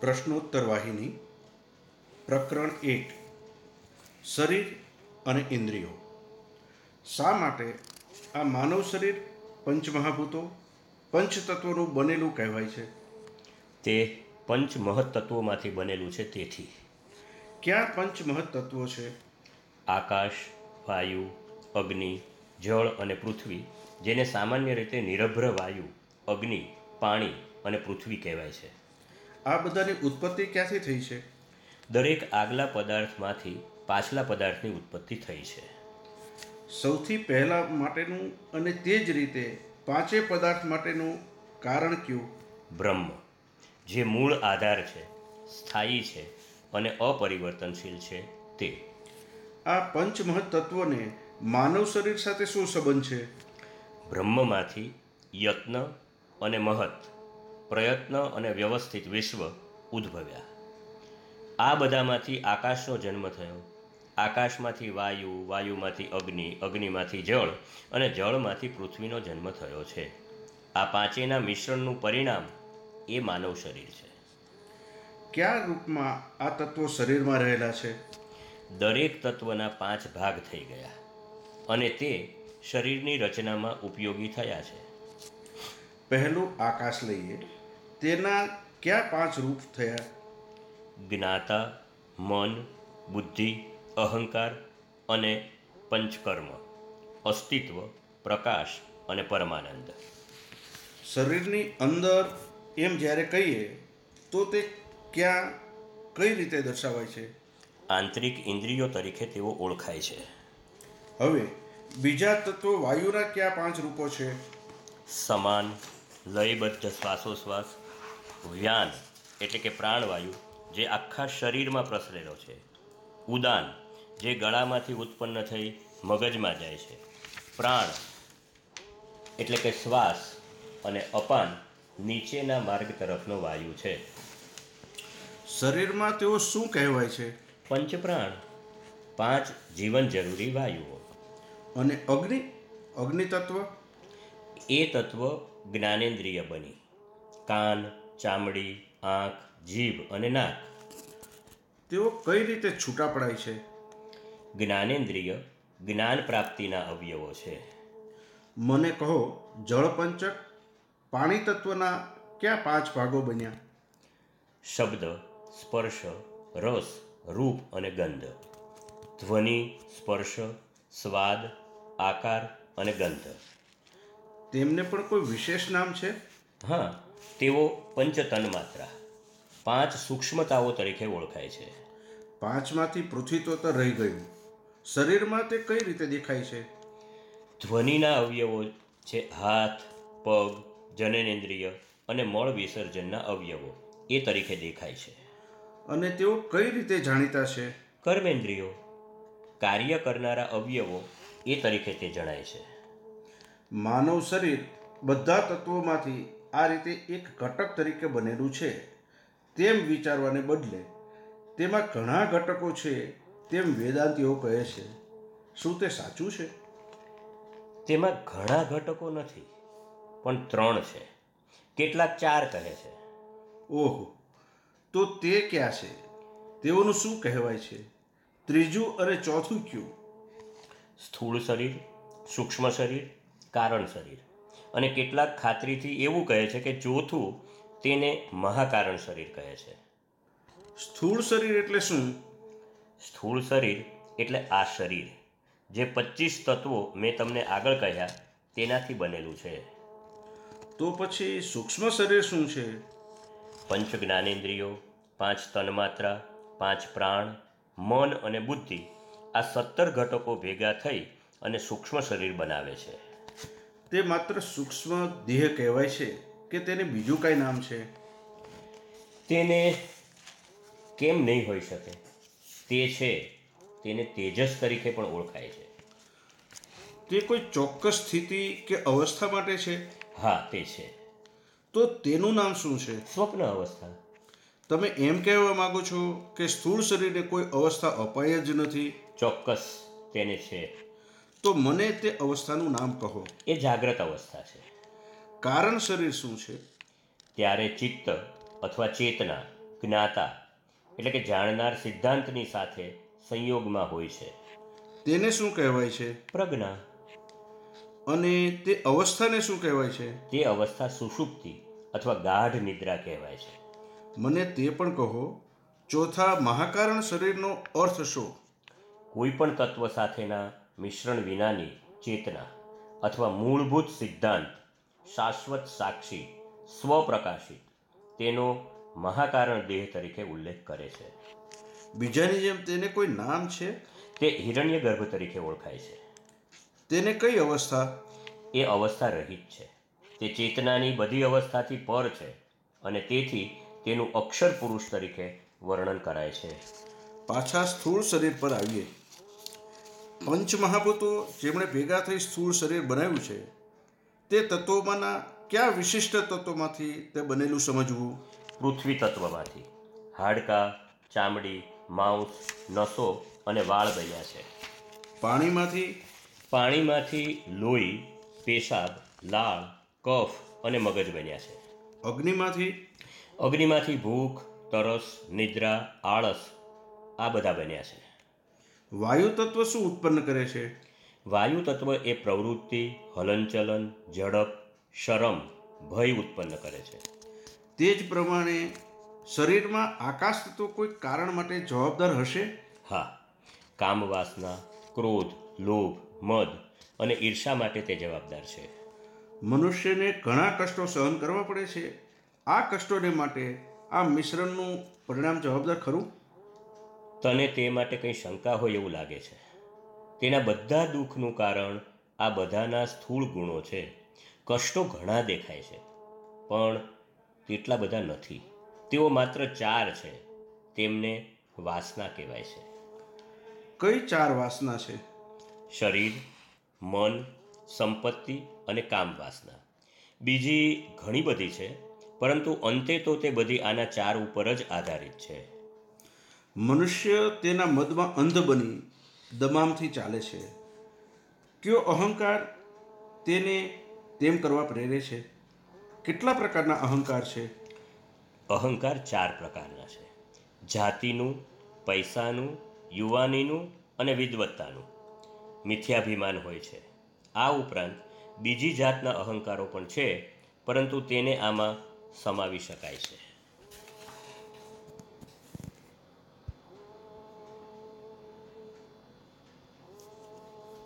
પ્રશ્નોત્તર વાહિની પ્રકરણ એક શરીર અને ઇન્દ્રિયો. શા માટે આ માનવ શરીર પંચમહાભૂતો પંચતત્વોનું બનેલું કહેવાય છે? તે પંચ મહત્તત્વોમાંથી બનેલું છે તેથી. ક્યાં પંચ મહત્તત્વો છે? આકાશ વાયુ અગ્નિ જળ અને પૃથ્વી જેને સામાન્ય રીતે નિરભ્ર વાયુ અગ્નિ પાણી અને પૃથ્વી કહેવાય છે. આ બધાની ઉત્પત્તિ ક્યાંથી થઈ છે? દરેક આગલા પદાર્થમાંથી પાછલા પદાર્થની ઉત્પત્તિ થઈ છે. સૌથી પહેલા માટેનું અને તે જ રીતે પાંચે પદાર્થ માટેનું કારણ કયું? બ્રહ્મ જે મૂળ આધાર છે સ્થાયી છે અને અપરિવર્તનશીલ છે તે. આ પંચમહત મહત્તત્વોને માનવ શરીર સાથે શું સંબંધ છે? બ્રહ્મમાંથી યત્ન અને મહત પ્રયત્ન અને વ્યવસ્થિત વિશ્વ ઉદ્ભવ્યા. આ બધામાંથી આકાશનો જન્મ થયો. આકાશમાંથી વાયુ વાયુમાંથી અગ્નિ અગ્નિમાંથી જળ અને જળમાંથી પૃથ્વીનો જન્મ થયો છે. આ પાંચેયના મિશ્રણનું પરિણામ એ માનવ શરીર છે. કયા રૂપમાં આ તત્વો શરીરમાં રહેલા છે? દરેક તત્વના પાંચ ભાગ થઈ ગયા અને તે શરીરની રચનામાં ઉપયોગી થયા છે. પહેલું આકાશ લઈએ. તેના કયા પાંચ રૂપ થયા? જ્ઞાતા મન બુદ્ધિ અહંકાર અને પંચકર્મ અસ્તિત્વ પ્રકાશ અને પરમાનંદ. શરીરની અંદર એમ જ્યારે કહીએ તો તે ક્યાં કઈ રીતે દર્શાવાય છે? આંતરિક ઇન્દ્રિયો તરીકે તેઓ ઓળખાય છે. હવે બીજા તત્વો વાયુના કયા પાંચ રૂપો છે? સમાન લયબદ્ધ શ્વાસોશ્વાસ વ્યાન એટલે કે પ્રાણવાયુ જે આખા શરીરમાં પ્રસરેલો છે. ઉદાન જે ગળામાંથી ઉત્પન્ન થઈ મગજમાં જાય છે. પ્રાણ એટલે કે શ્વાસ અને અપાન નીચેના માર્ગ તરફનો વાયુ છે. શરીરમાં તેઓ શું કહેવાય છે? પંચપ્રાણ પાંચ જીવન જરૂરી વાયુઓ. અને અગ્નિ અગ્નિ તત્વ એ તત્વ જ્ઞાનેન્દ્રિય બની. કાન ચામડી આંખ જીભ અને નાક. તેઓ કઈ રીતે છૂટા પડાય છે? જ્ઞાનેન્દ્રિય જ્ઞાન પ્રાપ્તિના અવયવો છે. મને કહો જળપંચક પાણી તત્વના કયા પાંચ ભાગો બન્યા? શબ્દ સ્પર્શ રસ રૂપ અને ગંધ. ધ્વનિ સ્પર્શ સ્વાદ આકાર અને ગંધ. તેમને પણ કોઈ વિશેષ નામ છે? હા તેઓ પંચતન માત્રા પાંચ સૂક્ષ્મતાઓ તરીકે ઓળખાય છે. પાંચમાંથી પૃથ્વી તો તો રહી ગયું. શરીરમાં તે કઈ રીતે દેખાય છે? ધ્વનિના અવયવો છે હાથ પગ જનનેન્દ્રિય અને મળ વિસર્જનના અવયવો. એ તરીકે દેખાય છે. અને તેઓ કઈ રીતે જાણીતા છે? કર્મેન્દ્રિયો. કાર્ય કરનારા અવયવો એ તરીકે તે જણાય છે. માનવ શરીર બધા તત્વોમાંથી આ રીતે એક ઘટક તરીકે બનેલું છે. તેમ વિચારવાને બદલે તેમાં ઘણા ઘટકો છે તેમ વેદાંતિઓ કહે છે. શું તે સાચું છે? તેમાં ઘણા ઘટકો નથી પણ ત્રણ છે. કેટલાક ચાર કહે છે. ઓહો તો તે ક્યાં છે? તેઓનું શું કહેવાય છે? ત્રીજું અને ચોથું કયું? સ્થૂળ શરીર સૂક્ષ્મ શરીર કારણ શરીર. અને કેટલાક ખાતરીથી એવું કહે છે કે ચોથું તેને મહાકારણ શરીર કહે છે. સ્થૂળ શરીર એટલે શું? સ્થૂળ શરીર એટલે આ શરીર. જે પચીસ તત્વો મેં તમને આગળ કહ્યા તેનાથી બનેલું છે. તો પછી સૂક્ષ્મ શરીર શું છે? પંચ જ્ઞાનેન્દ્રિયો પાંચ તન્માત્રા પાંચ પ્રાણ મન અને બુદ્ધિ આ સત્તર ઘટકો ભેગા થઈ અને સૂક્ષ્મ શરીર બનાવે છે. તે માત્ર સૂક્ષ્મ દેહ કહેવાય છે કે તેને બીજું કાંઈ નામ છે? તેને કેમ નહીં હોઈ શકે? તે છે તેને તેજસ તરીકે પણ ઓળખાય છે. તે કોઈ ચોક્કસ સ્થિતિ કે અવસ્થા માટે છે? હા તે છે. તો તેનું નામ શું છે? સ્વપ્ન અવસ્થા. તમે એમ કહેવા માંગો છો કે સ્થૂળ શરીરને કોઈ અવસ્થા અપાય જ નથી? ચોક્કસ તેને છે. તો મને તે અવસ્થાનું નામ કહો. એ જાગ્રત અવસ્થા છે. કારણ શરીર શું છે? ત્યારે ચિત્ત અથવા ચેતના જ્ઞાતા એટલે કે જાણનાર સિદ્ધાંતની સાથે સંયોગમાં હોય છે. તેને શું કહેવાય છે? પ્રજ્ઞા. અને તે અવસ્થાને શું કહેવાય છે? તે અવસ્થા સુષુપ્તિ અથવા ગાઢ નિદ્રા કહેવાય છે. મને તે પણ કહો ચોથા મહાકારણ શરીરનો અર્થ શું? કોઈ પણ તત્વ સાથેના મિશ્રણ વિનાની ચેતના અથવા મૂળભૂત સિદ્ધાંત શાશ્વત સાક્ષી સ્વપ્રકાશિત તેનો મહાકારણ દેહ તરીકે ઉલ્લેખ કરે છે. બીજાની જેમ તેને કોઈ નામ છે? તે હિરણ્ય ગર્ભ તરીકે ઓળખાય છે. તેને કઈ અવસ્થા? એ અવસ્થા રહિત છે. તે ચેતનાની બધી અવસ્થાથી પર છે અને તેથી તેનું અક્ષર પુરુષ તરીકે વર્ણન કરાય છે. પાછા સ્થૂળ શરીર પર આવીએ. પંચ મહાભૂતો જેમણે ભેગા થઈ સ્થૂળ શરીર બનાવ્યું છે તે તત્વોમાંના કયા વિશિષ્ટ તત્વોમાંથી તે બનેલું સમજવું? પૃથ્વી તત્વમાંથી. હાડકાં ચામડી માંસ નસો અને વાળ બન્યા છે. પાણીમાંથી? પાણીમાંથી લોહી પેશાબ લાળ કફ અને મગજ બન્યા છે. અગ્નિમાંથી? અગ્નિમાંથી ભૂખ તરસ નિદ્રા આળસ આ બધા બન્યા છે. વાયુ તત્વ શું ઉત્પન્ન કરે છે? વાયુ તત્વ એ પ્રવૃત્તિ હલનચલન ઝડપ શરમ ભય ઉત્પન્ન કરે છે. તે જ પ્રમાણે શરીરમાં આકાશ તત્વ કોઈ કારણ માટે જવાબદાર હશે? હા. કામવાસના ક્રોધ લોભ મદ અને ઈર્ષા માટે તે જવાબદાર છે. મનુષ્યને ઘણા કષ્ટો સહન કરવા પડે છે. આ કષ્ટોને માટે આ મિશ્રણનું પરિણામ જવાબદાર ખરું? તને તે માટે કંઈ શંકા હોય એવું લાગે છે? તેના બધા દુઃખનું કારણ આ બધાના સ્થૂળ ગુણો છે. કષ્ટો ઘણા દેખાય છે પણ તેટલા બધા નથી. તેઓ માત્ર ચાર છે તેમને વાસના કહેવાય છે. કઈ ચાર વાસના છે? શરીર મન સંપત્તિ અને કામ વાસના. બીજી ઘણી બધી છે પરંતુ અંતે તો તે બધી આના ચાર ઉપર જ આધારિત છે. મનુષ્ય તેના મદમાં અંધ બની દમામથી ચાલે છે. કયો અહંકાર તેને તેમ કરવા પ્રેરે છે? કેટલા પ્રકારના અહંકાર છે? અહંકાર ચાર પ્રકારના છે. જાતિનું, પૈસાનું, યુવાનીનું અને વિદવત્તાનું. મિથ્યાભિમાન હોય છે. આ ઉપરાંત બીજી જાતના અહંકારો પણ છે, પરંતુ તેને આમાં સમાવી શકાય છે.